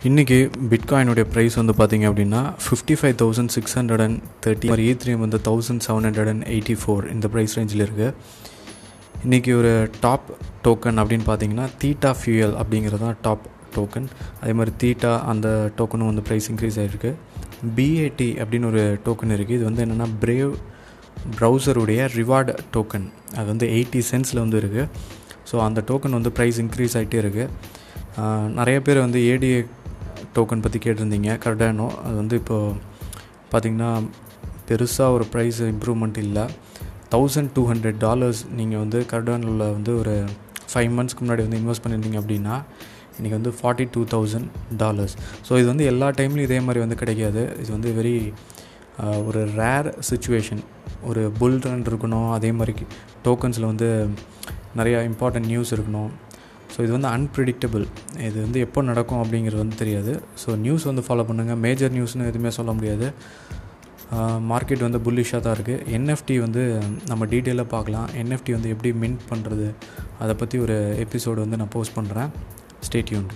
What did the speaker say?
இன்றைக்கி பிட்காயினுடைய ப்ரைஸ் வந்து பார்த்திங்க அப்படின்னா fifty five thousand six hundred and thirty ஒரு ஈத்ரியம் வந்து thousand seven hundred and eighty four இந்த ப்ரைஸ் ரேஞ்சில் இருக்குது இன்றைக்கி ஒரு டாப் டோக்கன் அப்படின்னு பார்த்தீங்கன்னா தீட்டா ஃபியூயல் அப்படிங்கிறது தான் டாப் டோக்கன் அதே மாதிரி தீட்டா அந்த டோக்கனும் வந்து ப்ரைஸ் இன்க்ரீஸ் ஆகிருக்கு பிஏடி அப்படின்னு ஒரு டோக்கன் இருக்குது இது வந்து என்னென்னா பிரேவ் ப்ரௌசருடைய ரிவார்டு டோக்கன் அது வந்து எயிட்டி சென்ஸில் வந்து இருக்குது ஸோ அந்த டோக்கன் வந்து ப்ரைஸ் இன்க்ரீஸ் ஆகிட்டே இருக்குது நிறைய பேர் வந்து ஏடிஏ டோக்கன் பற்றி கேட்டிருந்தீங்க. கர்டானோ அது வந்து இப்போது பார்த்திங்கன்னா பெருசாக ஒரு ப்ரைஸ் இம்ப்ரூவ்மெண்ட் இல்லை. தௌசண்ட் டூ ஹண்ட்ரட் டாலர்ஸ் நீங்கள் வந்து கர்டானில் வந்து ஒரு ஃபைவ் மந்த்ஸ்க்கு முன்னாடி வந்து இன்வெஸ்ட் பண்ணியிருந்தீங்க அப்படின்னா இன்றைக்கி வந்து forty two thousand dollars so இது வந்து எல்லா டைம்லையும் இதே மாதிரி வந்து கிடைக்காது. இது வந்து வெரி ஒரு ரேர் சுச்சுவேஷன் ஒரு புல் ரன் இருக்கணும் அதே மாதிரி டோக்கன்ஸில் வந்து நிறையா இம்பார்ட்டன்ட் நியூஸ் இருக்கணும். ஸோ இது வந்து அன்பிரிடிக்டபிள் இது வந்து எப்போ நடக்கும் அப்படிங்கிறது வந்து தெரியாது. ஸோ நியூஸ் வந்து ஃபாலோ பண்ணுங்கள் மேஜர் நியூஸ்னு எதுவுமே சொல்ல முடியாது. மார்க்கெட் வந்து புல்லிஷாக தான் இருக்குது என்எஃப்டி வந்து நம்ம டீட்டெயிலாக பார்க்கலாம். என்எஃப்டி வந்து எப்படி மின்ட் பண்ணுறது அதை பற்றி ஒரு எபிசோடு வந்து நான் போஸ்ட் பண்ணுறேன் ஸ்டேட்யூன்